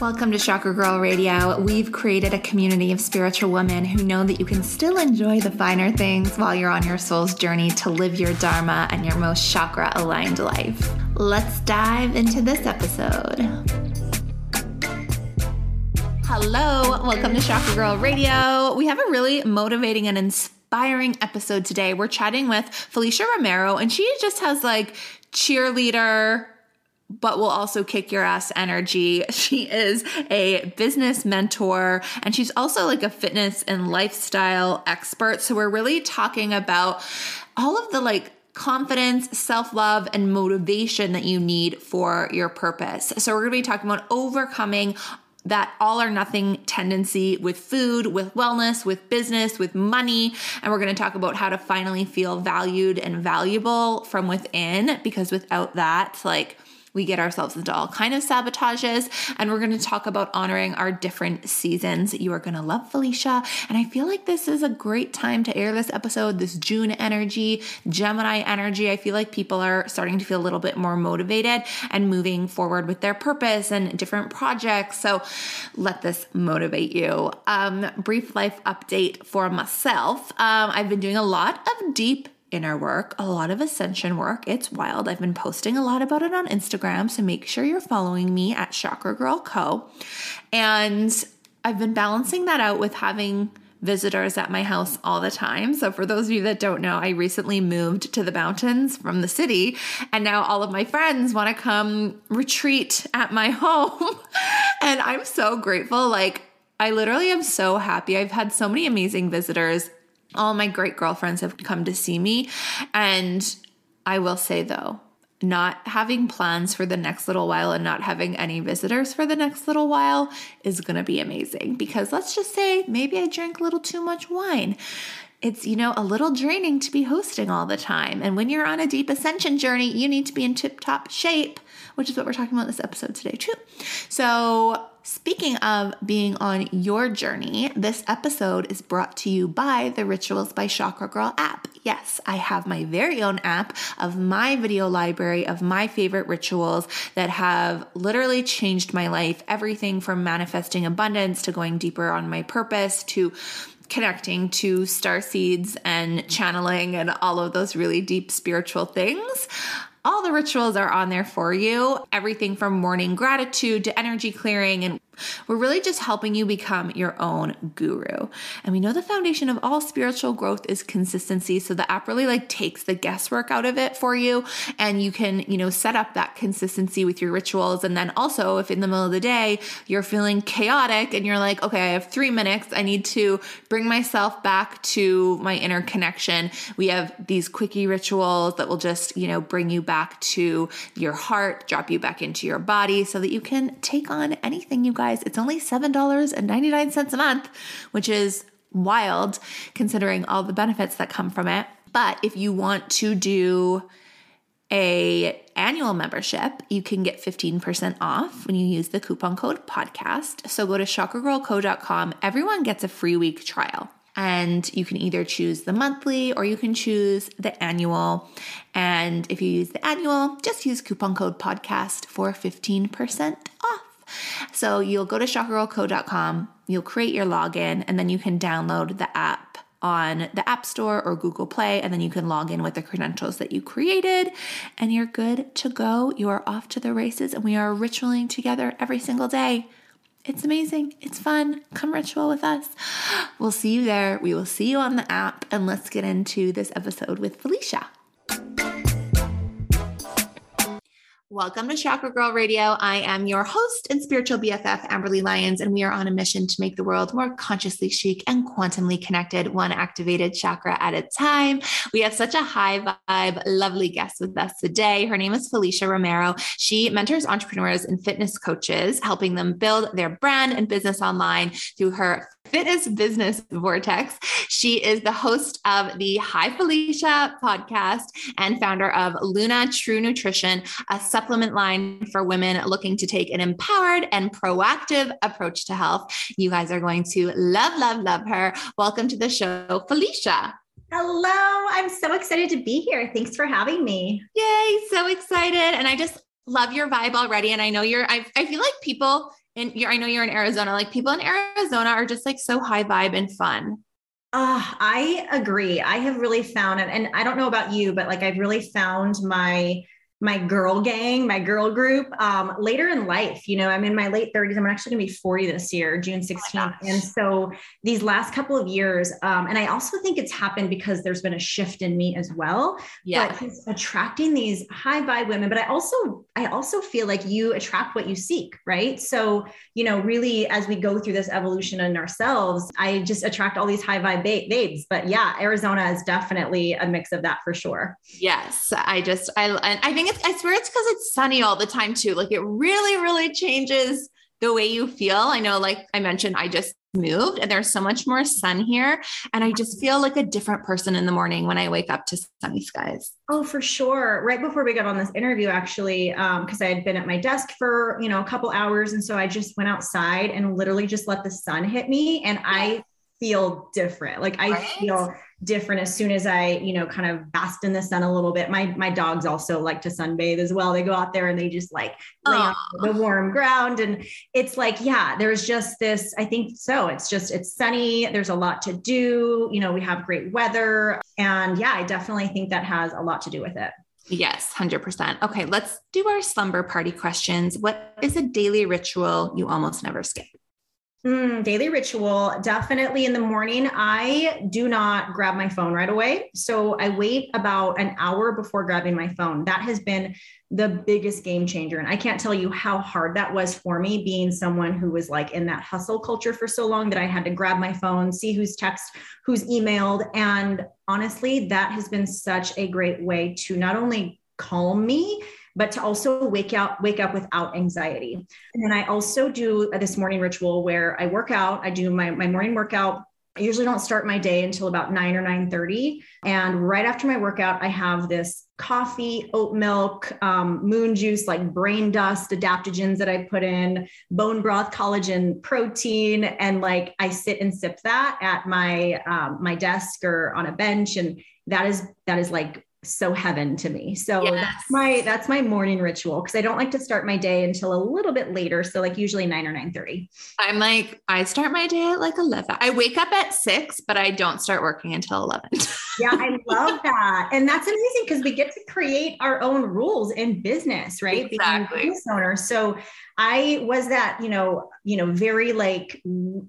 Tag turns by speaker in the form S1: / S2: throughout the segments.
S1: Welcome to Chakra Girl Radio. We've created a community of spiritual women who know that you can still enjoy the finer things while you're on your soul's journey to live your Dharma and your most chakra aligned life. Let's dive into this episode. Hello, welcome to Chakra Girl Radio. We have a really motivating and inspiring episode today. We're chatting with Felicia Romero, and she just has like cheerleader but will also kick your ass energy. She is a business mentor and she's also like a fitness and lifestyle expert. So we're really talking about all of the like confidence, self love, and motivation that you need for your purpose. So, we're gonna be talking about overcoming that all or nothing tendency with food, with wellness, with business, with money. And we're going to talk about how to finally feel valued and valuable from within because without that, like, we get ourselves into all kind of sabotages and we're going to talk about honoring our different seasons. You are going to love felicia and i feel like this is a great time to air this episode this june energy gemini energy. I feel like people are starting to feel a little bit more motivated and moving forward with their purpose and different projects so let this motivate you. Um, brief life update for myself. Um, i've been doing a lot of deep inner work, a lot of ascension work. It's wild. I've been posting a lot about it on Instagram, so make sure you're following me at Chakra Girl Co. And I've been balancing that out with having visitors at my house all the time. So, for those of you that don't know, I recently moved to the mountains from the city, and now all of my friends want to come retreat at my home. and I'm so grateful. Like, I literally am so happy. I've had so many amazing visitors all my great girlfriends have come to see me. And I will say though, not having plans for the next little while and not having any visitors for the next little while is going to be amazing because let's just say maybe I drank a little too much wine. It's, you know, a little draining to be hosting all the time. And when you're on a deep ascension journey, you need to be in tip top shape, which is what we're talking about this episode today, too. So, Speaking of being on your journey, this episode is brought to you by the Rituals by Chakra Girl app. Yes, I have my very own app of my video library of my favorite rituals that have literally changed my life. Everything from manifesting abundance to going deeper on my purpose to connecting to star seeds and channeling and all of those really deep spiritual things. All the rituals are on there for you. Everything from morning gratitude to energy clearing and we're really just helping you become your own guru. And we know the foundation of all spiritual growth is consistency. So the app really like takes the guesswork out of it for you. And you can, you know, set up that consistency with your rituals. And then also, if in the middle of the day you're feeling chaotic and you're like, okay, I have three minutes, I need to bring myself back to my inner connection. We have these quickie rituals that will just, you know, bring you back to your heart, drop you back into your body so that you can take on anything you guys guys, it's only $7.99 a month, which is wild considering all the benefits that come from it. But if you want to do a annual membership, you can get 15% off when you use the coupon code podcast. So go to chakragirlco.com. Everyone gets a free week trial. And you can either choose the monthly or you can choose the annual. And if you use the annual, just use coupon code podcast for 15% off. So you'll go to chakragirlco.com, you'll create your login, and then you can download the app on the App Store or Google Play, and then you can log in with the credentials that you created, and you're good to go. You are off to the races, and we are ritualing together every single day. It's amazing. It's fun. Come ritual with us. We'll see you there. We will see you on the app, and let's get into this episode with Felicia. Welcome to Chakra Girl Radio. I am your host and spiritual BFF, Amberly Lyons, and we are on a mission to make the world more consciously chic and quantumly connected, one activated chakra at a time. We have such a high vibe, lovely guest with us today. Her name is Felicia Romero. She mentors entrepreneurs and fitness coaches, helping them build their brand and business online through her fitness business vortex. She is the host of the Hi Felicia podcast and founder of Luna True Nutrition, a supplement line for women looking to take an empowered and proactive approach to health. You guys are going to love, love, love her. Welcome to the show, Felicia.
S2: Hello, I'm so excited to be here. Thanks for having me.
S1: Yay, so excited. And I just love your vibe already. And I know you're, I, I feel like people and I know you're in Arizona, like people in Arizona are just like so high vibe and fun.
S2: Uh, I agree. I have really found it, and I don't know about you, but like I've really found my my girl gang, my girl group um, later in life. You know, I'm in my late 30s. I'm actually going to be 40 this year, June 16th. Oh and so these last couple of years, um, and I also think it's happened because there's been a shift in me as well.
S1: Yeah.
S2: But attracting these high vibe women. But I also, I also feel like you attract what you seek, right? So, you know, really as we go through this evolution in ourselves, I just attract all these high vibe ba- babes. But yeah, Arizona is definitely a mix of that for sure.
S1: Yes. I just, I, I think it's, I swear it's because it's sunny all the time too. Like it really, really changes the way you feel. I know, like I mentioned, I just moved and there's so much more sun here. And I just feel like a different person in the morning when I wake up to sunny skies.
S2: Oh, for sure. Right before we got on this interview, actually, because um, I had been at my desk for, you know, a couple hours. And so I just went outside and literally just let the sun hit me. And I feel different. Like I right? feel different as soon as I, you know, kind of bask in the sun a little bit. My my dogs also like to sunbathe as well. They go out there and they just like lay on the warm ground. And it's like, yeah, there's just this, I think so. It's just it's sunny. There's a lot to do. You know, we have great weather. And yeah, I definitely think that has a lot to do with it.
S1: Yes, 100%. Okay, let's do our slumber party questions. What is a daily ritual you almost never skip?
S2: Mm, daily ritual. Definitely in the morning. I do not grab my phone right away. So I wait about an hour before grabbing my phone. That has been the biggest game changer. And I can't tell you how hard that was for me being someone who was like in that hustle culture for so long that I had to grab my phone, see who's text, who's emailed. And honestly, that has been such a great way to not only calm me but to also wake up wake up without anxiety. And then i also do this morning ritual where i work out i do my, my morning workout. I usually don't start my day until about 9 or 9:30 and right after my workout I have this coffee, oat milk, um, moon juice like brain dust adaptogens that I put in, bone broth, collagen, protein. And like I sit and sip that at my um, my desk or on a bench. And that is that is like so heaven to me. So yes. that's my that's my morning ritual because I don't like to start my day until a little bit later. So like usually 9 or nine thirty.
S1: I'm like, I start my day at like 11. I wake up at six, but I don't start working until 11.
S2: yeah, I love that. And that's amazing because we get to create our own rules in business, right?
S1: Exactly.
S2: Being business owners. So I was that, you know, you know, very like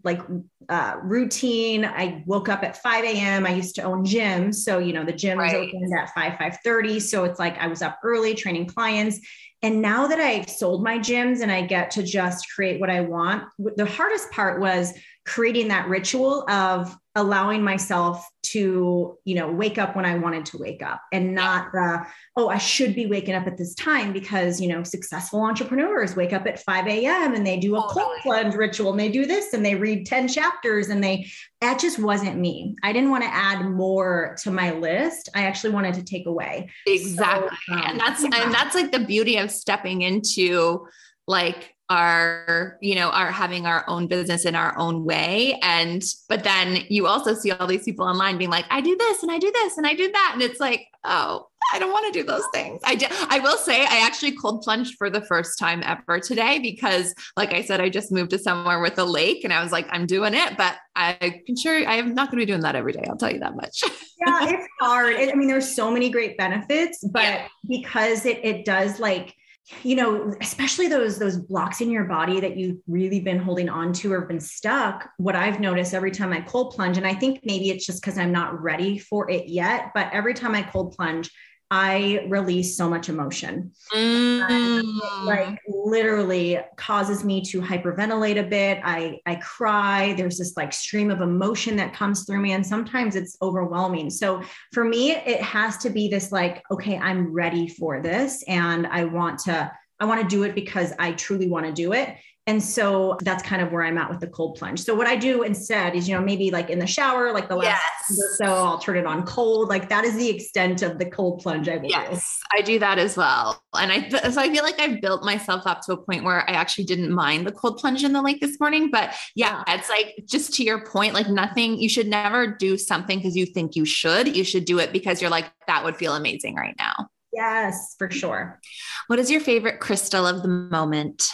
S2: like uh, routine. I woke up at 5 a.m. I used to own gyms. So, you know, the gym right. was opened at 5, 5:30. So it's like I was up early training clients. And now that I've sold my gyms and I get to just create what I want, the hardest part was creating that ritual of allowing myself to you know wake up when i wanted to wake up and not the oh i should be waking up at this time because you know successful entrepreneurs wake up at 5 a.m and they do a cold plunge ritual and they do this and they read 10 chapters and they that just wasn't me. I didn't want to add more to my list. I actually wanted to take away.
S1: Exactly. So, um, and that's yeah. and that's like the beauty of stepping into like our you know are having our own business in our own way. And but then you also see all these people online being like i do this and i do this and i do that. And it's like oh i don't want to do those things. I did i will say i actually cold plunged for the first time ever today because like i said i just moved to somewhere with a lake and i was like i'm doing it but i can sure i am not going to be doing that every day i'll tell you that much.
S2: Yeah it's hard. It, i mean there's so many great benefits but yeah. because it it does like you know especially those those blocks in your body that you've really been holding on to or been stuck what i've noticed every time i cold plunge and i think maybe it's just because i'm not ready for it yet but every time i cold plunge I release so much emotion.
S1: Mm.
S2: like literally causes me to hyperventilate a bit. I I cry. There's this like stream of emotion that comes through me and sometimes it's overwhelming. So for me it has to be this like okay, I'm ready for this and I want to I want to do it because I truly want to do it. And so that's kind of where I'm at with the cold plunge. So what I do instead is, you know, maybe like in the shower, like the last yes. so, I'll turn it on cold. Like that is the extent of the cold plunge I will
S1: yes,
S2: do.
S1: I do that as well. And I so I feel like I've built myself up to a point where I actually didn't mind the cold plunge in the lake this morning. But yeah, yeah. it's like just to your point, like nothing, you should never do something because you think you should. You should do it because you're like, that would feel amazing right now.
S2: Yes, for sure.
S1: What is your favorite crystal of the moment?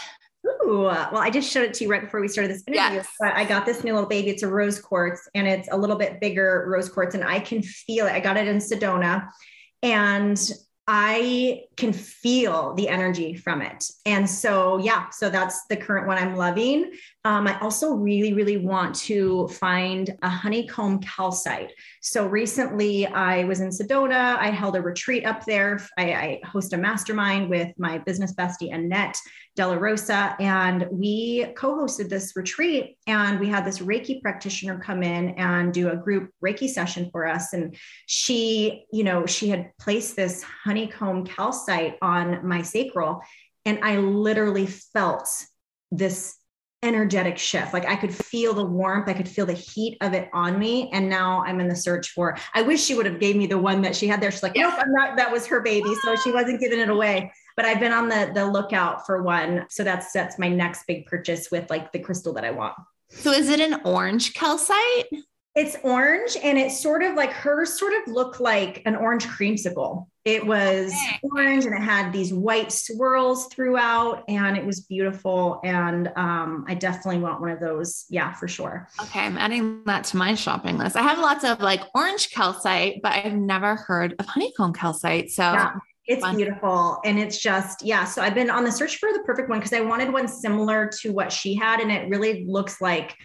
S2: Ooh, uh, well, I just showed it to you right before we started this interview. Yes. But I got this new little baby. It's a rose quartz and it's a little bit bigger rose quartz, and I can feel it. I got it in Sedona. And I can feel the energy from it. And so, yeah, so that's the current one I'm loving. Um, I also really, really want to find a honeycomb calcite. So recently I was in Sedona. I held a retreat up there. I, I host a mastermind with my business bestie, Annette Della Rosa, and we co hosted this retreat. And we had this Reiki practitioner come in and do a group Reiki session for us. And she, you know, she had placed this honeycomb calcite on my sacral. And I literally felt this energetic shift. Like I could feel the warmth, I could feel the heat of it on me. And now I'm in the search for. I wish she would have gave me the one that she had there. She's like, nope, I'm not. That was her baby, so she wasn't giving it away. But I've been on the the lookout for one. So that's that's my next big purchase with like the crystal that I want.
S1: So is it an orange calcite?
S2: It's orange and it sort of like hers sort of looked like an orange creamsicle. It was orange and it had these white swirls throughout and it was beautiful. And um, I definitely want one of those. Yeah, for sure.
S1: Okay. I'm adding that to my shopping list. I have lots of like orange calcite, but I've never heard of honeycomb calcite. So yeah.
S2: It's Fun. beautiful. And it's just, yeah. So I've been on the search for the perfect one because I wanted one similar to what she had. And it really looks like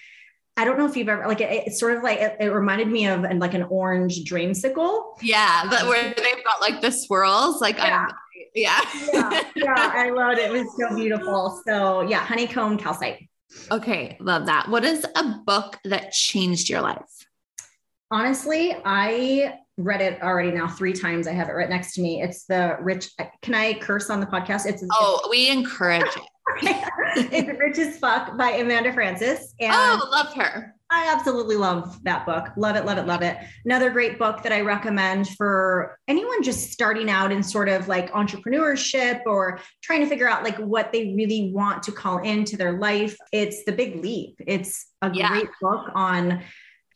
S2: I don't know if you've ever like it, it's sort of like it, it, reminded me of and like an orange dreamsicle.
S1: Yeah, but where they've got like the swirls, like yeah. Yeah.
S2: yeah. Yeah, I loved it. It was so beautiful. So yeah, honeycomb calcite.
S1: Okay, love that. What is a book that changed your life?
S2: Honestly, I read it already now three times. I have it right next to me. It's the rich. Can I curse on the podcast? It's
S1: oh, we encourage it.
S2: it's Rich as Fuck by Amanda Frances.
S1: And oh, love her.
S2: I absolutely love that book. Love it, love it, love it. Another great book that I recommend for anyone just starting out in sort of like entrepreneurship or trying to figure out like what they really want to call into their life. It's The Big Leap. It's a yeah. great book on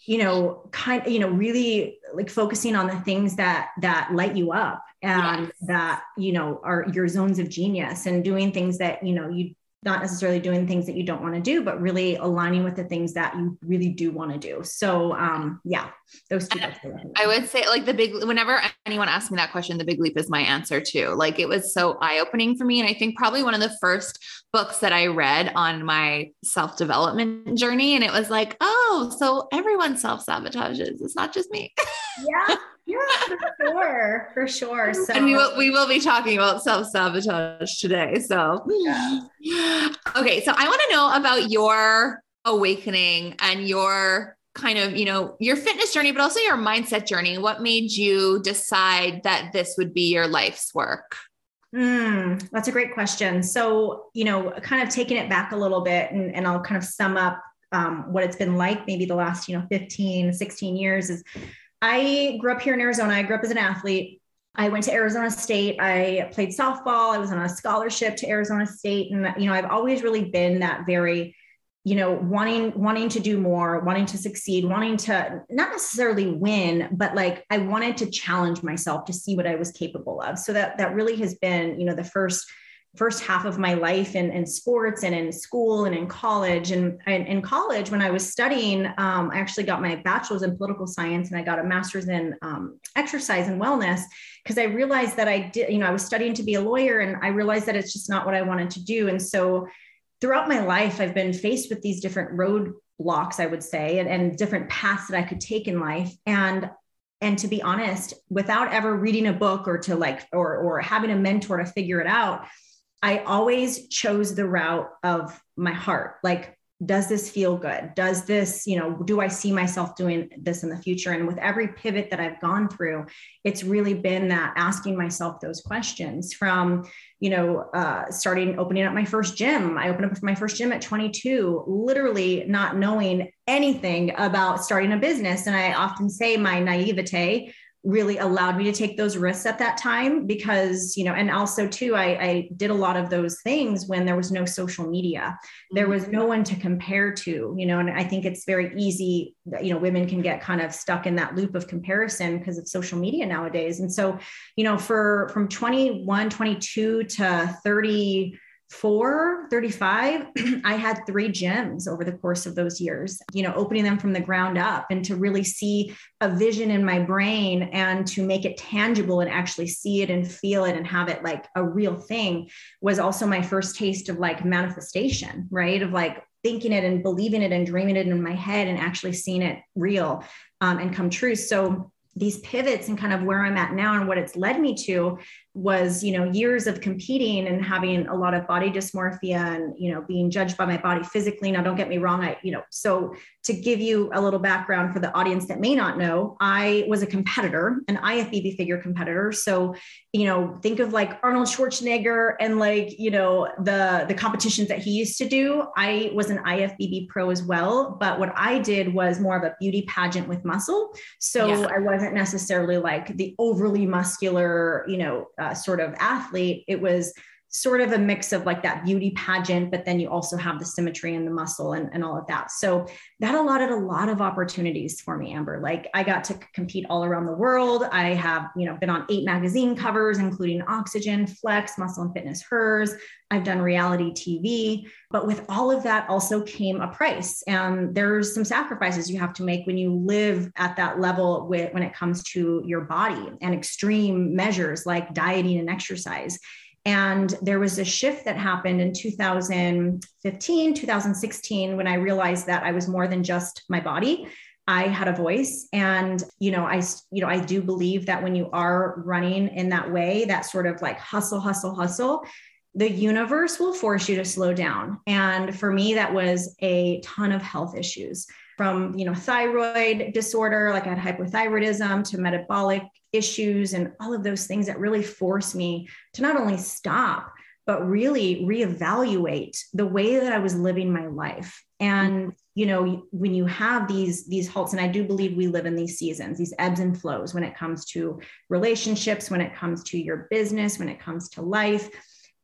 S2: you know kind of you know really like focusing on the things that that light you up and yes. that you know are your zones of genius and doing things that you know you not necessarily doing things that you don't want to do, but really aligning with the things that you really do want to do. So, um, yeah, those two.
S1: I would say, like, the big, whenever anyone asks me that question, the big leap is my answer too. Like, it was so eye opening for me. And I think probably one of the first books that I read on my self development journey. And it was like, oh, so everyone self sabotages. It's not just me.
S2: yeah. Yeah, for sure, for sure. So,
S1: and we will we will be talking about self sabotage today. So, yeah. okay. So, I want to know about your awakening and your kind of you know your fitness journey, but also your mindset journey. What made you decide that this would be your life's work?
S2: Mm, that's a great question. So, you know, kind of taking it back a little bit, and, and I'll kind of sum up um, what it's been like maybe the last, you know, 15, 16 years is I grew up here in Arizona. I grew up as an athlete. I went to Arizona State. I played softball. I was on a scholarship to Arizona State. And, you know, I've always really been that very, you know, wanting, wanting to do more, wanting to succeed, wanting to not necessarily win, but like I wanted to challenge myself to see what I was capable of. So that that really has been, you know, the first first half of my life in, in sports and in school and in college. And, and in college, when I was studying, um, I actually got my bachelor's in political science and I got a master's in um, exercise and wellness because I realized that I did, you know, I was studying to be a lawyer and I realized that it's just not what I wanted to do. And so throughout my life, I've been faced with these different roadblocks, I would say, and, and different paths that I could take in life. And and to be honest without ever reading a book or to like or or having a mentor to figure it out I always chose the route of my heart. Like, does this feel good? Does this, you know, do I see myself doing this in the future? And with every pivot that I've gone through, it's really been that asking myself those questions from, you know, uh, starting opening up my first gym. I opened up my first gym at 22, literally not knowing anything about starting a business. And I often say my naivete really allowed me to take those risks at that time because you know and also too I, I, did a lot of those things when there was no social media. There was no one to compare to you know and i think it's very easy that you know women can get kind of stuck in that loop of comparison because of social media nowadays. And so you know for from 21 22 to 30 34, 35, I had three gyms over the course of those years, you know, opening them from the ground up and to really see a vision in my brain and to make it tangible and actually see it and feel it and have it like a real thing was also my first taste of like manifestation, right? Of like thinking it and believing it and dreaming it in my head and actually seeing it real um, and come true. So these pivots and kind of where I'm at now and what it's led me to was you know years of competing and having a lot of body dysmorphia and you know being judged by my body physically. Now don't get me wrong i you know so to give you a little background for the audience that may not know i was a competitor an ifbb figure competitor. So you know think of like arnold schwarzenegger and like you know the the competitions that he used to do. I was an ifbb pro as well but what i did was more of a beauty pageant with muscle. So yeah. i wasn't necessarily like the overly muscular you know uh, sort of athlete, it was sort of a mix of like that beauty pageant, but then you also have the symmetry and the muscle and, and all of that. So that allotted a lot of opportunities for me, Amber. Like I got to compete all around the world. I have, you know, been on eight magazine covers, including Oxygen, Flex, Muscle and Fitness, Hers. I've done reality TV. But with all of that also came a price. And there's some sacrifices you have to make when you live at that level with, when it comes to your body and extreme measures like dieting and exercise. And there was a shift that happened in 2015, 2016, when I realized that I was more than just my body. I had a voice. And you know I you know I do believe that when you are running in that way that sort of like hustle hustle hustle the universe will force you to slow down. And for me that was a ton of health issues from you know thyroid disorder like i had hypothyroidism to metabolic issues and all of those things that really forced me to not only stop but really reevaluate the way that i was living my life. And mm-hmm. you know when you have these these halts and i do believe we live in these seasons these ebbs and flows when it comes to relationships when it comes to your business when it comes to life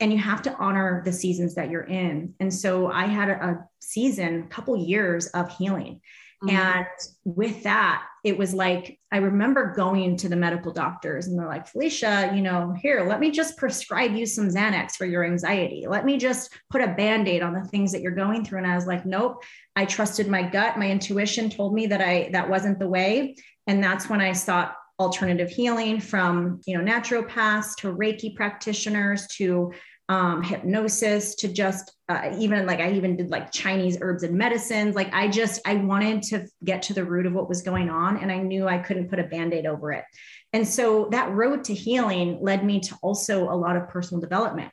S2: and you have to honor the seasons that you're in. And so I had a, season, a couple years of healing. Mm-hmm. And with that, it was like, I remember going to the medical doctors and they're like, Felicia, you know, here, let me just prescribe you some Xanax for your anxiety. Let me just put a band aid on the things that you're going through. And I was like, nope, I trusted my gut. My intuition told me that I, that wasn't the way. And that's when I sought alternative healing from you know naturopaths to reiki practitioners to um, hypnosis to just uh, even like I even did like Chinese herbs and medicines. Like I just, I wanted to get to the root of what was going on. And I knew I couldn't put a band aid over it. And so that road to healing led me to also a lot of personal development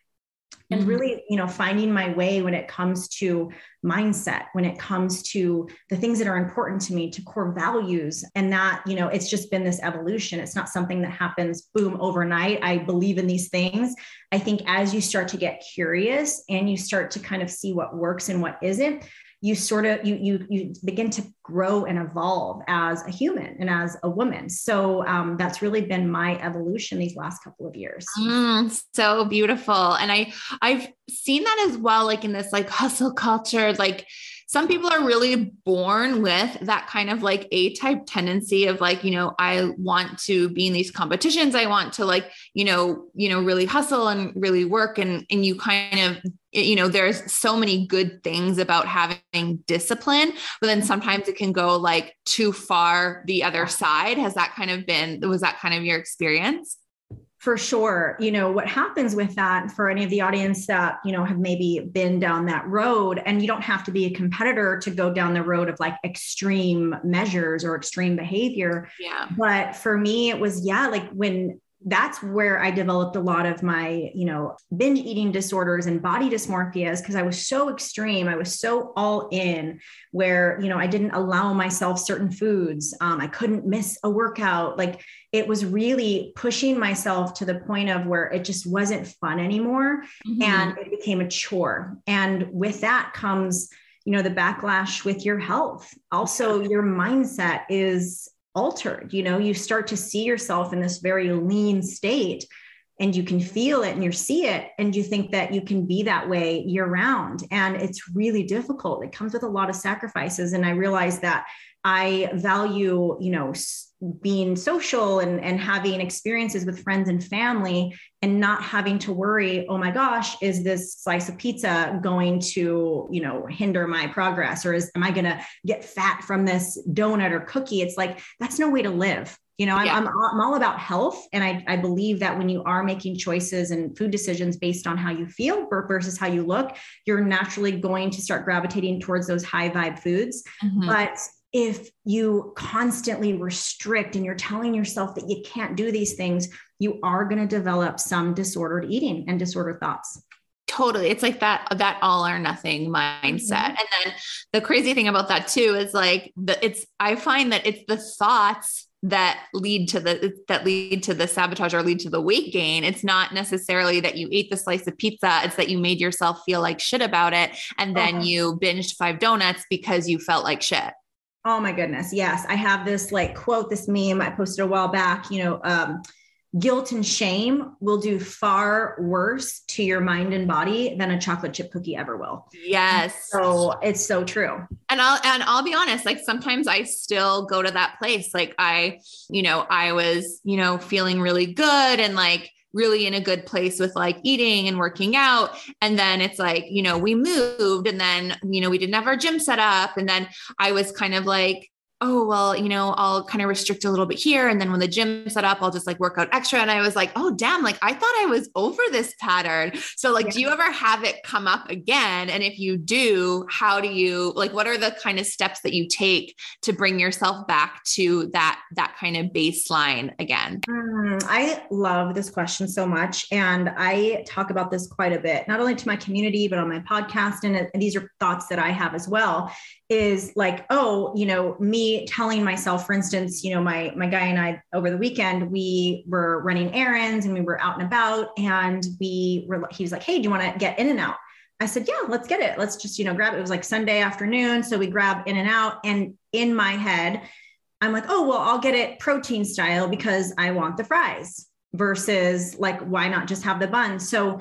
S2: and mm-hmm. really you know finding my way when it comes to mindset when it comes to the things that are important to me to core values and that you know it's just been this evolution. It's not something that happens boom overnight. I believe in these things. I think as you start to get curious and you start to kind of see what works and what isn't you sort of you you you begin to grow and evolve as a human and as a woman so um, that's really been my evolution these last couple of years
S1: mm, so beautiful and i i've seen that as well like in this like hustle culture like some people are really born with that kind of like A type tendency of like, you know, I want to be in these competitions. I want to like, you know, you know, really hustle and really work. And, and you kind of, you know, there's so many good things about having discipline, but then mm-hmm. sometimes it can go like too far the other side. Has that kind of been, was that kind of your experience?
S2: for sure you know what happens with that for any of the audience that you know have maybe been down that road and you don't have to be a competitor to go down the road of like extreme measures or extreme behavior
S1: yeah
S2: but for me it was yeah like when that's where I developed a lot of my, you know, binge eating disorders and body dysmorphias because I was so extreme. I was so all in where, you know, I didn't allow myself certain foods. Um, I couldn't miss a workout. Like it was really pushing myself to the point of where it just wasn't fun anymore. Mm-hmm. And it became a chore. And with that comes, you know, the backlash with your health. Also, your mindset is altered you know you start to see yourself in this very lean state and you can feel it and you see it and you think that you can be that way year round and it's really difficult. It comes with a lot of sacrifices. And i realized that i value you know being social and, and having experiences with friends and family and not having to worry oh my gosh is this slice of pizza going to you know hinder my progress? Or is am i going to get fat from this donut or cookie? It's like that's no way to live. You know I'm, yeah. I'm, I'm, all about health. And I, I believe that when you are making choices and food decisions based on how you feel versus how you look you're naturally going to start gravitating towards those high vibe foods. Mm-hmm. but if you constantly restrict and you're telling yourself that you can't do these things, you are going to develop some disordered eating and disordered thoughts.
S1: Totally. It's like that that all or nothing mindset. Mm-hmm. And then the crazy thing about that too is like the it's I find that it's the thoughts that lead to the that lead to the sabotage or lead to the weight gain it's not necessarily that you ate the slice of pizza it's that you made yourself feel like shit about it and then uh-huh. you binged five donuts because you felt like shit
S2: Oh my goodness. Yes. I have this like quote, this meme I posted a while back, you know, um, guilt and shame will do far worse to your mind and body than a chocolate chip cookie ever will.
S1: Yes.
S2: So it's so true.
S1: And I'll and I'll be honest, like sometimes I still go to that place. Like I, you know, I was, you know, feeling really good and like really in a good place with like eating and working out. And then it's like, you know, we moved and then, you know, we didn't have our gym set up. And then I was kind of like, oh well you know i'll kind of restrict a little bit here and then when the gym set up i'll just like work out extra and i was like oh damn like i thought i was over this pattern. So like yeah. do you ever have it come up again? And if you do how do you like what are the kind of steps that you take to bring yourself back to that that kind of baseline again?
S2: Mm, i love this question so much and i talk about this quite a bit not only to my community but on my podcast and, and these are thoughts that i have as well is like oh you know telling myself for instance you know my my guy and i over the weekend we were running errands and we were out and about and we were he was like hey do you want to get In-N-Out? I said yeah let's get it. Let's just you know grab it it was like sunday afternoon so we grab In-N-Out. And in my head i'm like oh well i'll get it protein style because i want the fries versus like why not just have the bun? So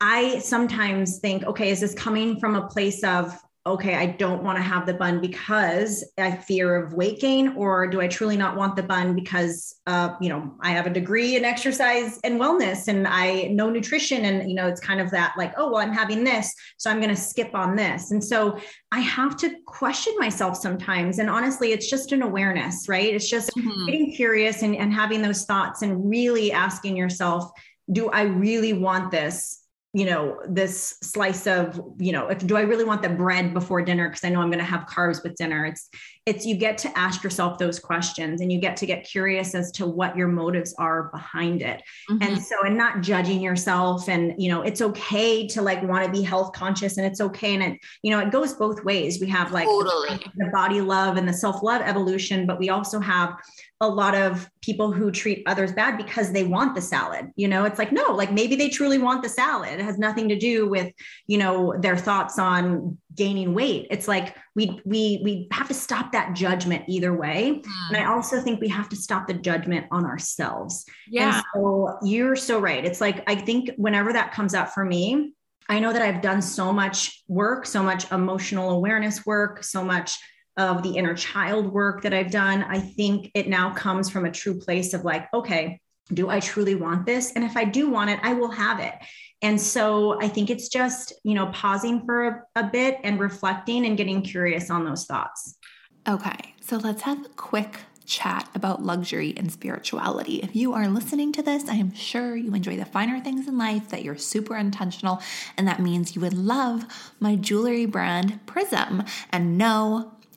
S2: I sometimes think, okay, is this coming from a place of okay, I don't want to have the bun because I fear of weight gain, or do I truly not want the bun because, uh, you know, I have a degree in exercise and wellness and I know nutrition, and you know, it's kind of that like, oh, well, I'm having this, so I'm going to skip on this, and so I have to question myself sometimes. And honestly, it's just an awareness, right? It's just mm-hmm. getting curious and, and having those thoughts and really asking yourself, do I really want this? You know this slice of you know if do i really want the bread before dinner? Because i know i'm going to have carbs with dinner. It's it's you get to ask yourself those questions and you get to get curious as to what your motives are behind it. Mm-hmm. and so and not judging yourself and you know it's okay to like want to be health conscious and it's okay. And it you know it goes both ways. We have like totally. the body love and the self love evolution but we also have a lot of people who treat others bad because they want the salad you know? It's like no like maybe they truly want the salad. It has nothing to do with you know their thoughts on gaining weight. It's like we we we have to stop that judgment either way. Mm. and i also think we have to stop the judgment on ourselves.
S1: Yeah. and
S2: so you're so right. It's like i think whenever that comes up for me i know that i've done so much work so much emotional awareness work so much of the inner child work that I've done, I think it now comes from a true place of like, okay, do I truly want this? And if I do want it, I will have it. And so I think it's just, you know, pausing for a, a bit and reflecting and getting curious on those thoughts.
S1: Okay, so let's have a quick chat about luxury and spirituality. If you are listening to this, I am sure you enjoy the finer things in life, that you're super intentional, and that means you would love my jewelry brand Prism. And no,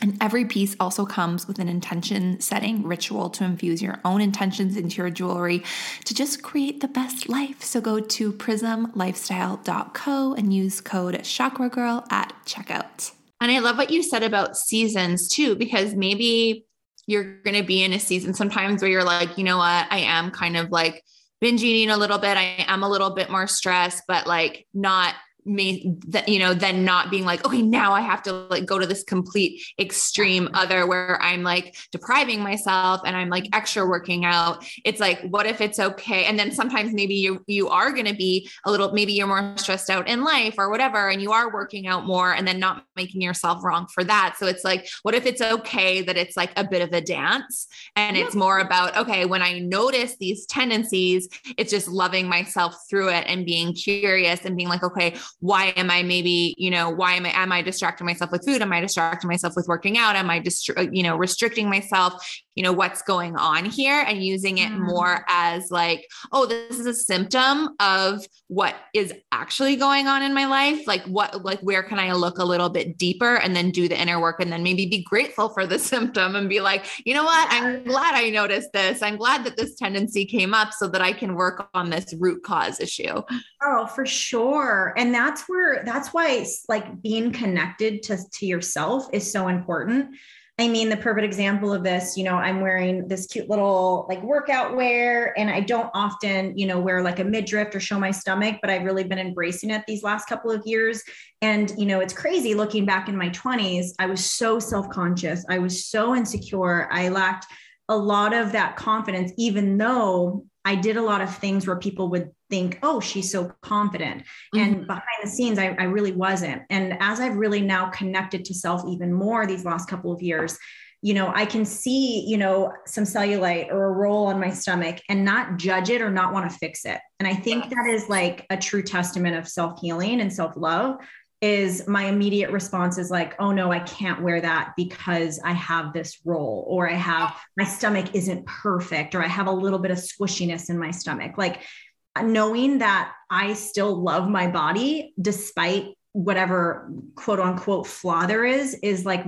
S1: and every piece also comes with an intention setting ritual to infuse your own intentions into your jewelry to just create the best life. So go to prismlifestyle.co and use code Chakra Girl at checkout. And I love what you said about seasons too, because maybe you're going to be in a season sometimes where you're like, you know what, I am kind of like binge eating a little bit. I am a little bit more stressed, but like not me that you know then not being like okay now i have to like go to this complete extreme other where i'm like depriving myself and i'm like extra working out. It's like what if it's okay? And then sometimes maybe you you are going to be a little maybe you're more stressed out in life or whatever and you are working out more and then not making yourself wrong for that. So it's like what if it's okay that it's like a bit of a dance and it's more about okay when i notice these tendencies it's just loving myself through it and being curious and being like okay why am I maybe, you know, why am I, am I distracting myself with food? Am I distracting myself with working out? Am I just, you know, restricting myself? You know, what's going on here and using it mm. more as like, oh, this is a symptom of what is actually going on in my life. Like what, like where can I look a little bit deeper and then do the inner work and then maybe be grateful for the symptom and be like, you know what? I'm glad I noticed this. I'm glad that this tendency came up so that I can work on this root cause issue.
S2: Oh, for sure. And that's where that's why like being connected to, to yourself is so important. I mean, the perfect example of this, you know, I'm wearing this cute little like workout wear, and I don't often, you know, wear like a midriff or show my stomach, but I've really been embracing it these last couple of years. And, you know, it's crazy looking back in my 20s, I was so self conscious. I was so insecure. I lacked a lot of that confidence, even though I did a lot of things where people would think, oh, she's so confident. Mm-hmm. And behind the scenes, I, I really wasn't. And as I've really now connected to self even more these last couple of years, you know, I can see, you know, some cellulite or a roll on my stomach and not judge it or not want to fix it. And I think that is like a true testament of self healing and self love is my immediate response is like, oh no, I can't wear that because I have this roll, or I have my stomach isn't perfect, or I have a little bit of squishiness in my stomach. Like knowing that I still love my body despite whatever quote unquote flaw there is, is like,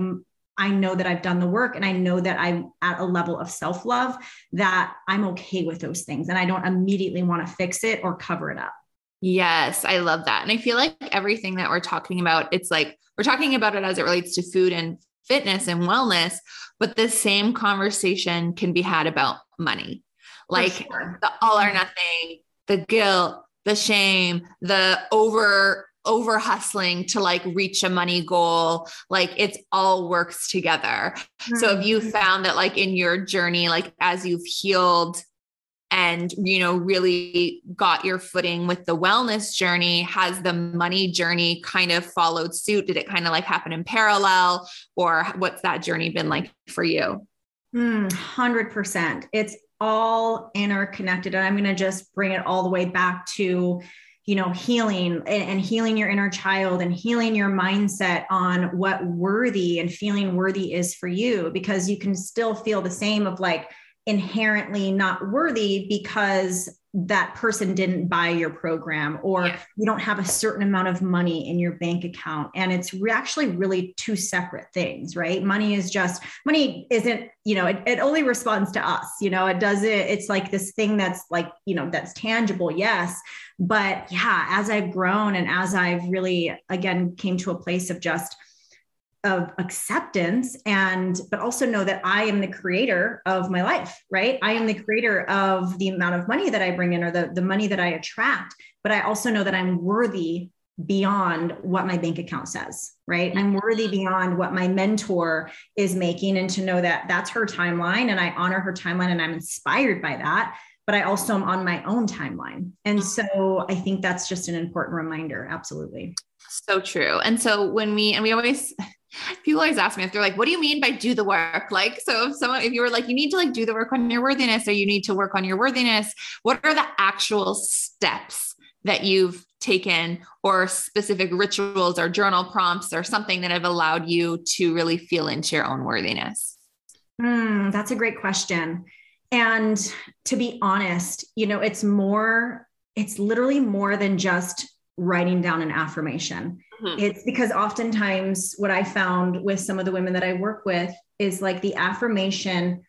S2: I know that I've done the work and I know that I'm at a level of self love that I'm okay with those things and I don't immediately want to fix it or cover it up.
S1: Yes, I love that. And I feel like everything that we're talking about, it's like we're talking about it as it relates to food and fitness and wellness, but the same conversation can be had about money. Like sure. the all or mm-hmm. nothing, the guilt, the shame, the over over hustling to like reach a money goal. Like it's all works together. Mm-hmm. so if you found that like in your journey like as you've healed and you know really got your footing with the wellness journey has the money journey kind of followed suit? Did it kind of like happen in parallel? Or what's that journey been like for you?
S2: Mm, 100% it's all interconnected. And i'm going to just bring it all the way back to you know healing and, healing your inner child and healing your mindset on what worthy and feeling worthy is for you because you can still feel the same of like inherently not worthy because that person didn't buy your program or yeah. you don't have a certain amount of money in your bank account. And it's re- actually really two separate things right? Money is just money isn't you know it, it only responds to us you know it doesn't it's like this thing that's like you know that's tangible yes. But yeah as i've grown and as i've really again came to a place of just of acceptance and but also know that i am the creator of my life right i am the creator of the amount of money that i bring in or the, the money that i attract but i also know that i'm worthy beyond what my bank account says, right? I'm worthy beyond what my mentor is making and to know that that's her timeline and I honor her timeline and I'm inspired by that, but I also am on my own timeline. And so I think that's just an important reminder. Absolutely.
S1: So true. And so when we, and we always, people always ask me if they're like, what do you mean by do the work? Like, so if someone, if you were like, you need to like do the work on your worthiness or you need to work on your worthiness, what are the actual steps that you've taken or specific rituals or journal prompts or something that have allowed you to really feel into your own worthiness?
S2: Mm, that's a great question. And to be honest, you know, it's more, it's literally more than just writing down an affirmation. Mm-hmm. It's because oftentimes what I found with some of the women that I work with is like the affirmation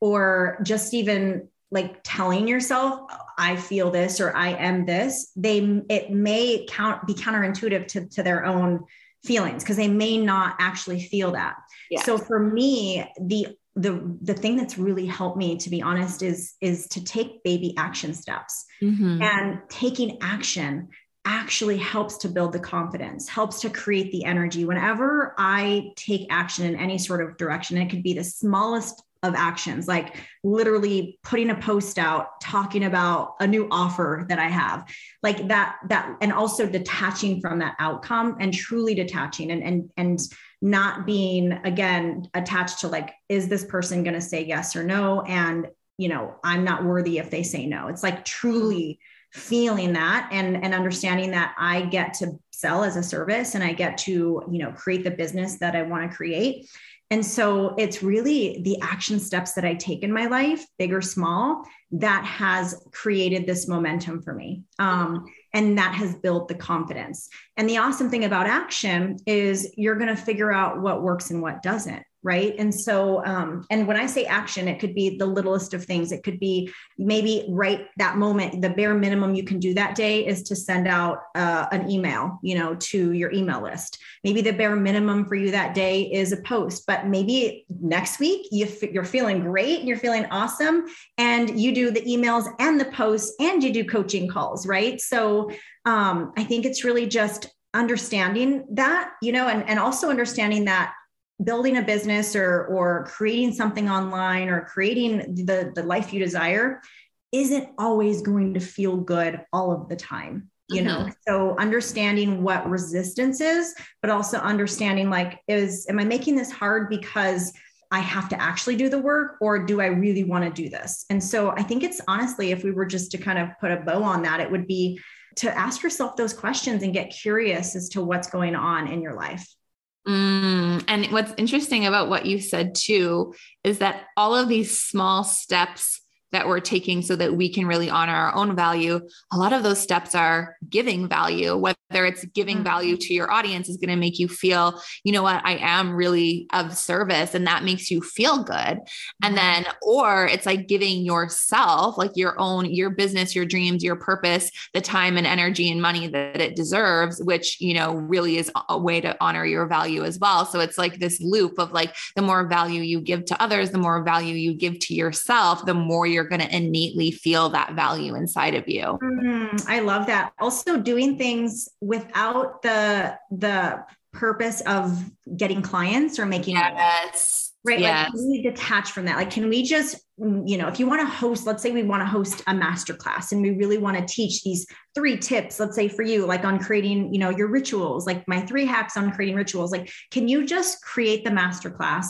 S2: or just even like telling yourself i feel this or i am this they it may count be counterintuitive to, to their own feelings because they may not actually feel that so for me the the the thing that's really helped me to be honest is is to take baby action steps mm-hmm. and taking action actually helps to build the confidence helps to create the energy. Whenever i take action in any sort of direction it could be the smallest of actions like literally putting a post out talking about a new offer that i have like that that and also detaching from that outcome and truly detaching and and and not being again attached to like is this person going to say yes or no? And you know i'm not worthy if they say no. It's like truly feeling that and and understanding that i get to sell as a service and i get to you know create the business that i want to create and so it's really the action steps that I take in my life, big or small, that has created this momentum for me. Um, and that has built the confidence. And the awesome thing about action is you're going to figure out what works and what doesn't right? And so um, and when i say action it could be the littlest of things. It could be maybe right that moment the bare minimum you can do that day is to send out uh, an email you know to your email list. Maybe the bare minimum for you that day is a post but maybe next week you f- you're feeling great and you're feeling awesome and you do the emails and the posts and you do coaching calls right? So um, i think it's really just understanding that you know and, and also understanding that building a business or or creating something online or creating the the life you desire isn't always going to feel good all of the time you know? Mm-hmm. so understanding what resistance is but also understanding like is am i making this hard because i have to actually do the work or do i really want to do this? And so i think it's honestly if we were just to kind of put a bow on that it would be to ask yourself those questions and get curious as to what's going on in your life
S1: Mm, and what's interesting about what you said too is that all of these small steps that we're taking so that we can really honor our own value, a lot of those steps are giving value, whether it's giving mm-hmm. value to your audience is going to make you feel, you know what, I am really of service and that makes you feel good. And mm-hmm. then, or it's like giving yourself, like your own, your business, your dreams, your purpose, the time and energy and money that it deserves, which, you know, really is a way to honor your value as well. So it's like this loop of like the more value you give to others, the more value you give to yourself, the more you're going to innately feel that value inside of you.
S2: Mm, I love that. Also doing things without the the purpose of getting clients or making
S1: yes.
S2: Right. Yes. Like, we detach from that? Like, can we just, you know, if you want to host, let's say we want to host a masterclass and we really want to teach these three tips, let's say for you, like on creating, you know, your rituals, like my three hacks on creating rituals, like, can you just create the masterclass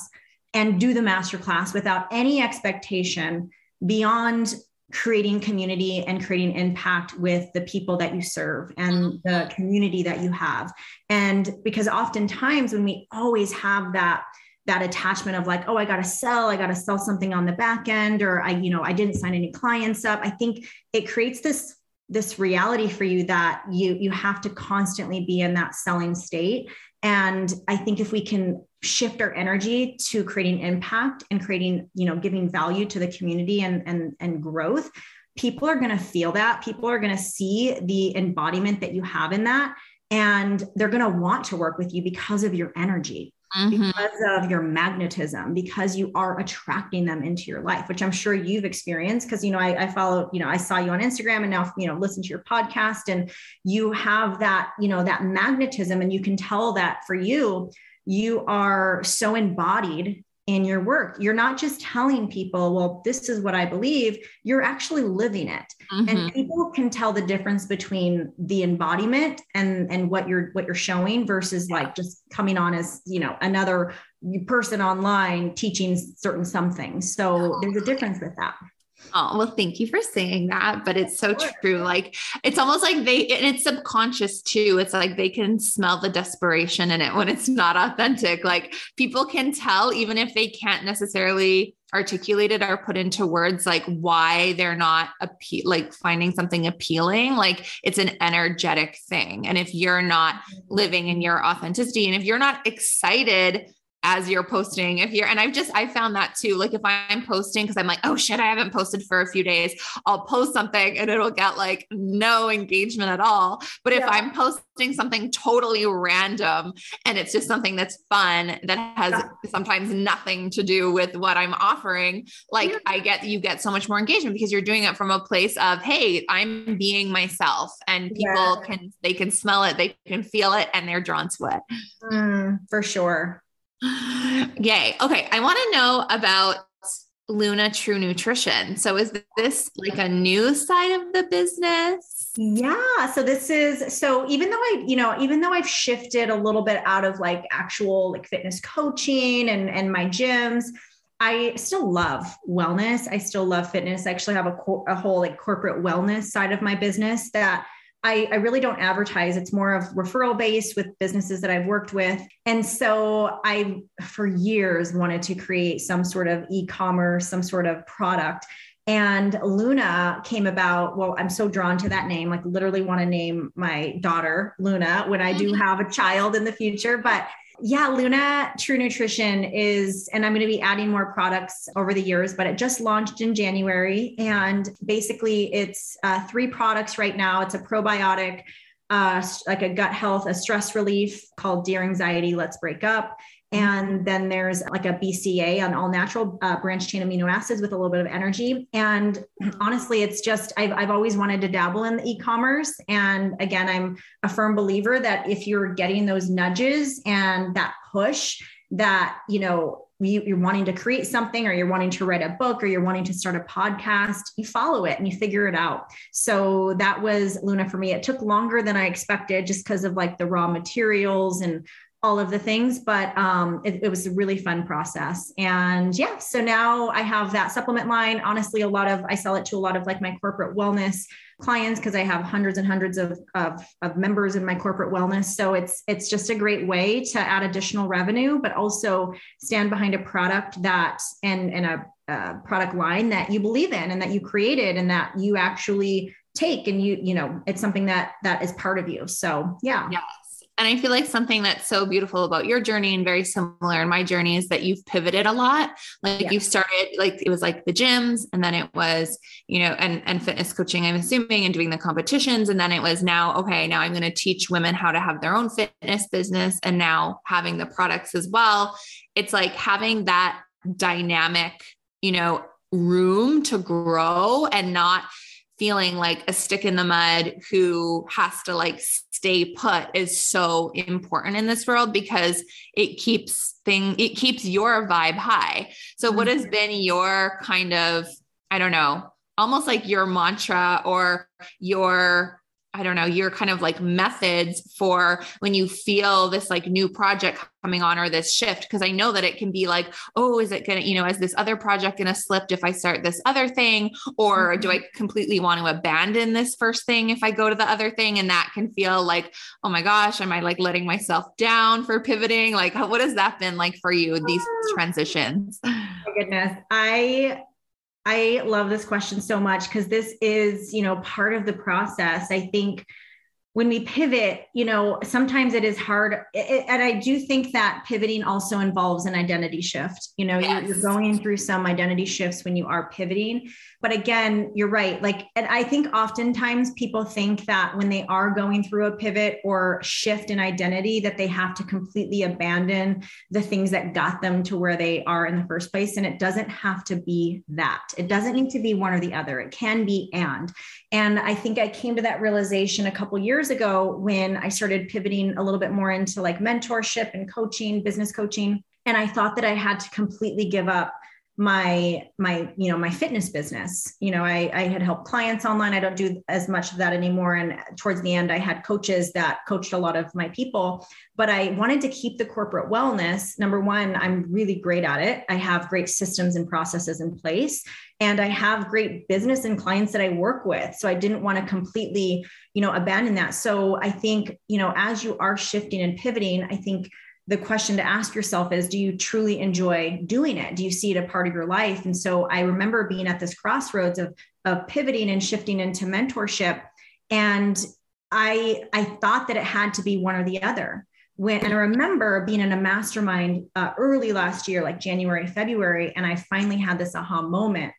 S2: and do the masterclass without any expectation beyond creating community and creating impact with the people that you serve and the community that you have. And because oftentimes when we always have that that attachment of like oh i got to sell i got to sell something on the back end or i you know i didn't sign any clients up i think it creates this this reality for you that you you have to constantly be in that selling state. And i think if we can shift our energy to creating impact and creating you know giving value to the community and and and growth people are going to feel that people are going to see the embodiment that you have in that and they're going to want to work with you because of your energy mm-hmm. because of your magnetism, because you are attracting them into your life, which I'm sure you've experienced. Cause, you know, I, I follow, you know, I saw you on Instagram and now, you know, listen to your podcast and you have that, you know, that magnetism. And you can tell that for you, you are so embodied in your work. You're not just telling people, well, this is what I believe, you're actually living it. Mm-hmm. And people can tell the difference between the embodiment and and what you're what you're showing versus like just coming on as, you know, another person online teaching certain something. So there's a difference with that.
S1: Oh, well, thank you for saying that. But it's so true. Like, it's almost like they, and it's subconscious too. It's like they can smell the desperation in it when it's not authentic. Like, people can tell, even if they can't necessarily articulate it or put into words, like why they're not appe- like finding something appealing. Like, it's an energetic thing. And if you're not mm-hmm. living in your authenticity and if you're not excited, as you're posting if you're and i've just i found that too like if i'm posting because i'm like oh shit i haven't posted for a few days i'll post something and it'll get like no engagement at all. But if i'm posting something totally random and it's just something that's fun that has yeah. sometimes nothing to do with what i'm offering like yeah. i get you get so much more engagement because you're doing it from a place of hey i'm being myself and people can they can smell it they can feel it and they're drawn to it.
S2: Mm, for sure
S1: Yay. Okay. I want to know about Luna True Nutrition. So is this like a new side of the business?
S2: Yeah. So this is so even though I, you know, even though I've shifted a little bit out of like actual like fitness coaching and and my gyms, I still love wellness. I still love fitness. I actually have a, co- a whole like corporate wellness side of my business that I, I, really don't advertise. It's more of referral based with businesses that I've worked with. And so I, for years, wanted to create some sort of e commerce, some sort of product. And Luna came about. Well, I'm so drawn to that name, like, literally want to name my daughter Luna when I do mm-hmm. have a child in the future. But yeah, Luna True Nutrition is, and I'm going to be adding more products over the years, but it just launched in January. And basically, it's uh, three products right now. It's a probiotic, uh, like a gut health, a stress relief called Dear Anxiety, Let's Break Up. And then there's like a BCAA on all natural uh, branch chain amino acids with a little bit of energy. And honestly, it's just, I've, I've always wanted to dabble in e commerce. And again, I'm a firm believer that if you're getting those nudges and that push, that, you know, you, are wanting to create something or you're wanting to write a book or you're wanting to start a podcast, you follow it and you figure it out. So that was Luna for me. It took longer than I expected just because of like the raw materials and all of the things, but um, it, it, was a really fun process. And yeah, so now I have that supplement line. Honestly, a lot of I sell it to a lot of like my corporate wellness clients because I have hundreds and hundreds of, of, of members in my corporate wellness. So it's it's just a great way to add additional revenue, but also stand behind a product that and and a, a product line that you believe in and that you created and that you actually take and you you know it's something that that is part of you so yeah
S1: yeah and I feel like something that's so beautiful about your journey and very similar in my journey is that you've pivoted a lot. Like yeah. you started like it was like the gyms and then it was, you know, and and fitness coaching, I'm assuming, and doing the competitions. And then it was now, okay, now I'm going to teach women how to have their own fitness business and now having the products as well. It's like having that dynamic, you know, room to grow and not feeling like a stick in the mud who has to like stay put is so important in this world because it keeps thing it keeps your vibe high. So what has mm-hmm. been your kind of I don't know, almost like your mantra or your I don't know, your kind of like methods for when you feel this like new project coming on or this shift? Because I know that it can be like, oh, is it going to, you know, is this other project going to slip if I start this other thing? Or mm-hmm. do I completely want to abandon this first thing if I go to the other thing? And that can feel like, oh my gosh, am I like letting myself down for pivoting? Like, what has that been like for you, these ah. transitions?
S2: Oh my goodness. I I love this question so much because this is, you know, part of the process. I think when we pivot, you know, sometimes it is hard. It, and I do think that pivoting also involves an identity shift. You know, yes. you're, you're, going through some identity shifts when you are pivoting. But again, you're right. Like, and I think oftentimes people think that when they are going through a pivot or shift in identity, that they have to completely abandon the things that got them to where they are in the first place. And it doesn't have to be that. It doesn't need to be one or the other. It can be and. And I think I came to that realization a couple years ago when I started pivoting a little bit more into like mentorship and coaching, business coaching. And I thought that I had to completely give up my my you know my fitness business. You know I, I had helped clients online. I don't do as much of that anymore. And towards the end i had coaches that coached a lot of my people. But i wanted to keep the corporate wellness. Number one i'm really great at it. I have great systems and processes in place. And i have great business and clients that i work with. So i didn't want to completely you know abandon that. So i think you know as you are shifting and pivoting i think the question to ask yourself is do you truly enjoy doing it? Do you see it a part of your life? And so i remember being at this crossroads of of pivoting and shifting into mentorship. And i i thought that it had to be one or the other. When and i remember being in a mastermind uh, early last year like january february and i finally had this aha moment.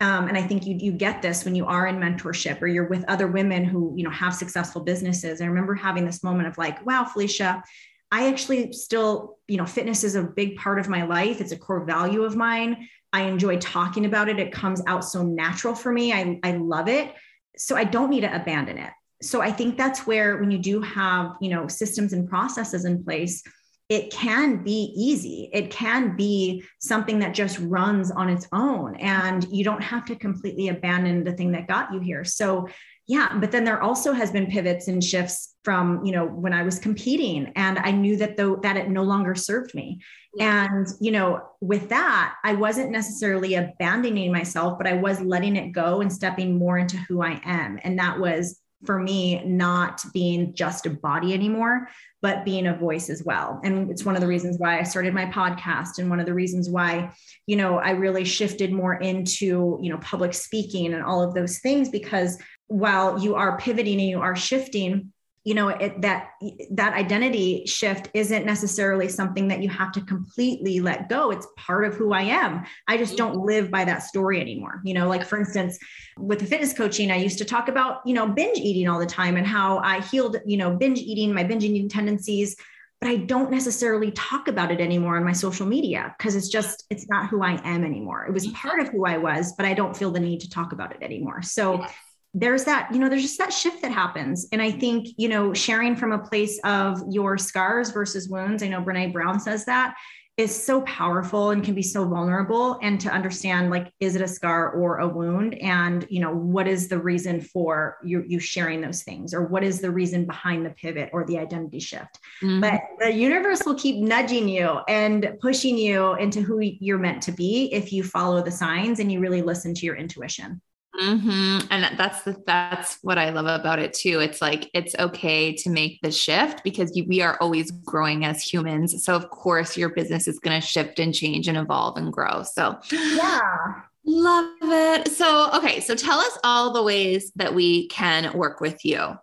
S2: Um, and I think you you get this when you are in mentorship or you're with other women who you know have successful businesses. I remember having this moment of like, wow, Felicia, I actually still, you know, fitness is a big part of my life. It's a core value of mine. I enjoy talking about it. It comes out so natural for me. I, I love it. So I don't need to abandon it. So I think that's where when you do have, you know, systems and processes in place, it can be easy. It can be something that just runs on its own and you don't have to completely abandon the thing that got you here. So yeah but then there also has been pivots and shifts from you know when i was competing and i knew that though that it no longer served me. Yeah. and you know with that i wasn't necessarily abandoning myself but i was letting it go and stepping more into who i am. And that was for me not being just a body anymore but being a voice as well. And it's one of the reasons why i started my podcast and one of the reasons why you know i really shifted more into you know public speaking and all of those things because while you are pivoting and you are shifting you know it, that that identity shift isn't necessarily something that you have to completely let go. It's part of who i am. I just don't mm-hmm. live by that story anymore. You know like for instance with the fitness coaching i used to talk about you know binge eating all the time and how i healed you know binge eating my binge eating tendencies but i don't necessarily talk about it anymore on my social media because it's just it's not who i am anymore. It was mm-hmm. part of who i was but i don't feel the need to talk about it anymore. So there's that you know there's just that shift that happens. And i think you know sharing from a place of your scars versus wounds i know brene brown says that is so powerful and can be so vulnerable and to understand like is it a scar or a wound? And you know what is the reason for you, you sharing those things? Or what is the reason behind the pivot or the identity shift? Mm-hmm. but the universe will keep nudging you and pushing you into who you're meant to be if you follow the signs and you really listen to your intuition
S1: Mm-hmm. And that's the, that's what I love about it too. It's like it's okay to make the shift because you, we are always growing as humans. So of course your business is going to shift and change and evolve and grow. So
S2: yeah,
S1: love it. So okay, so tell us all the ways that we can work with you.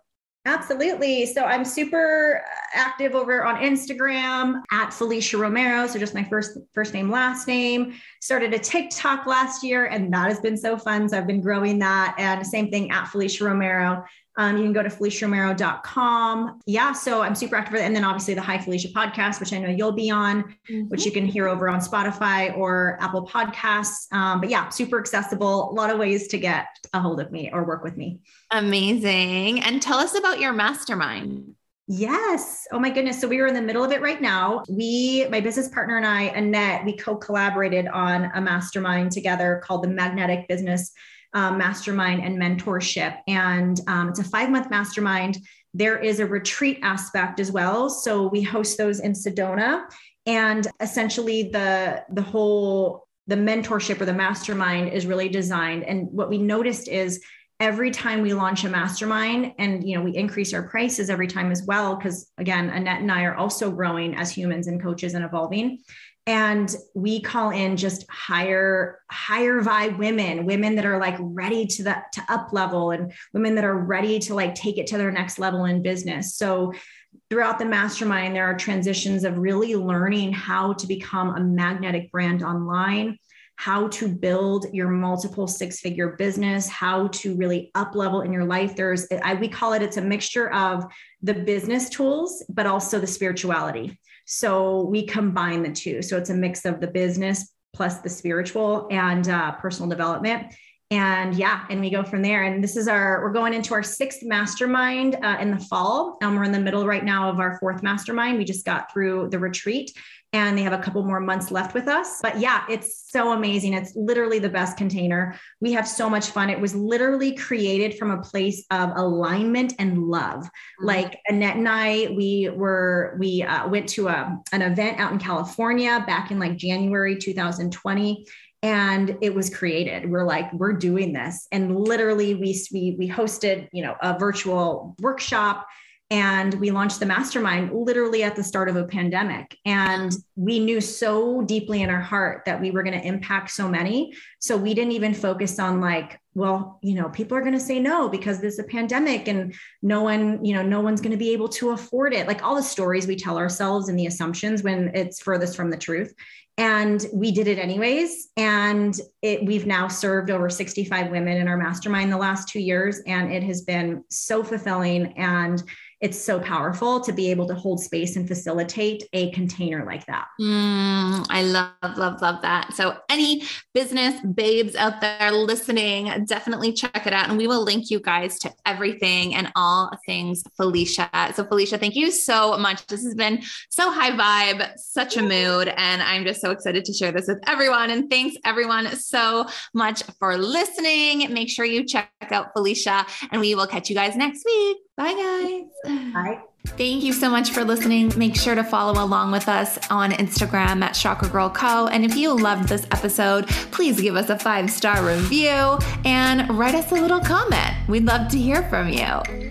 S2: Absolutely. So I'm super active over on Instagram at Felicia Romero. So just my first first name, last name. Started a TikTok last year, and that has been so fun. So I've been growing that. And same thing at Felicia Romero. Um, you can go to FeliciaRomero.com. Yeah, so I'm super active. For that. And then obviously the Hi Felicia podcast, which I know you'll be on, mm-hmm. which you can hear over on Spotify or Apple Podcasts. Um, but yeah, super accessible. A lot of ways to get a hold of me or work with me.
S1: Amazing. And tell us about your mastermind.
S2: Yes. Oh my goodness. So we are in the middle of it right now. We, my business partner and I, Annette, we co-collaborated on a mastermind together called the Magnetic Business um, mastermind and mentorship. And um, it's a five month mastermind. There is a retreat aspect as well. So we host those in Sedona. And essentially, the, the whole the mentorship or the mastermind is really designed. And what we noticed is every time we launch a mastermind and you know we increase our prices every time as well because again annette and i are also growing as humans and coaches and evolving and we call in just higher higher vibe women women that are like ready to the to up level and women that are ready to like take it to their next level in business. So throughout the mastermind there are transitions of really learning how to become a magnetic brand online how to build your multiple six figure business how to really up level in your life. There's I, we call it it's a mixture of the business tools but also the spirituality so we combine the two. So it's a mix of the business plus the spiritual and uh, personal development. And yeah, and we go from there. And this is our, we're going into our sixth mastermind uh, in the fall. And we're in the middle right now of our fourth mastermind. We just got through the retreat and they have a couple more months left with us. But yeah, it's so amazing. It's literally the best container. We have so much fun. It was literally created from a place of alignment and love. Mm-hmm. Like Annette and I, we were we uh, went to a an event out in California back in like January 2020 and it was created we're like we're doing this and literally we we, we hosted you know a virtual workshop and we launched the mastermind literally at the start of a pandemic. And we knew so deeply in our heart that we were going to impact so many. So we didn't even focus on like well you know people are going to say no because there's a pandemic and no one you know no one's going to be able to afford it like all the stories we tell ourselves and the assumptions when it's furthest from the truth and we did it anyways and it, we've now served over 65 women in our mastermind the last two years and it has been so fulfilling and it's so powerful to be able to hold space and facilitate a container like that.
S1: Mm, I love, love, love that. So, any business babes out there listening, definitely check it out. And we will link you guys to everything and all things Felicia. So, Felicia, thank you so much. This has been so high vibe, such a mood. And I'm just so excited to share this with everyone. And thanks, everyone, so much for listening. Make sure you check out Felicia, and we will catch you guys next week. Bye, guys.
S2: Bye.
S1: Thank you so much for listening. Make sure to follow along with us on Instagram at Chakra Girl Co. And if you loved this episode, please give us a five star review and write us a little comment. We'd love to hear from you.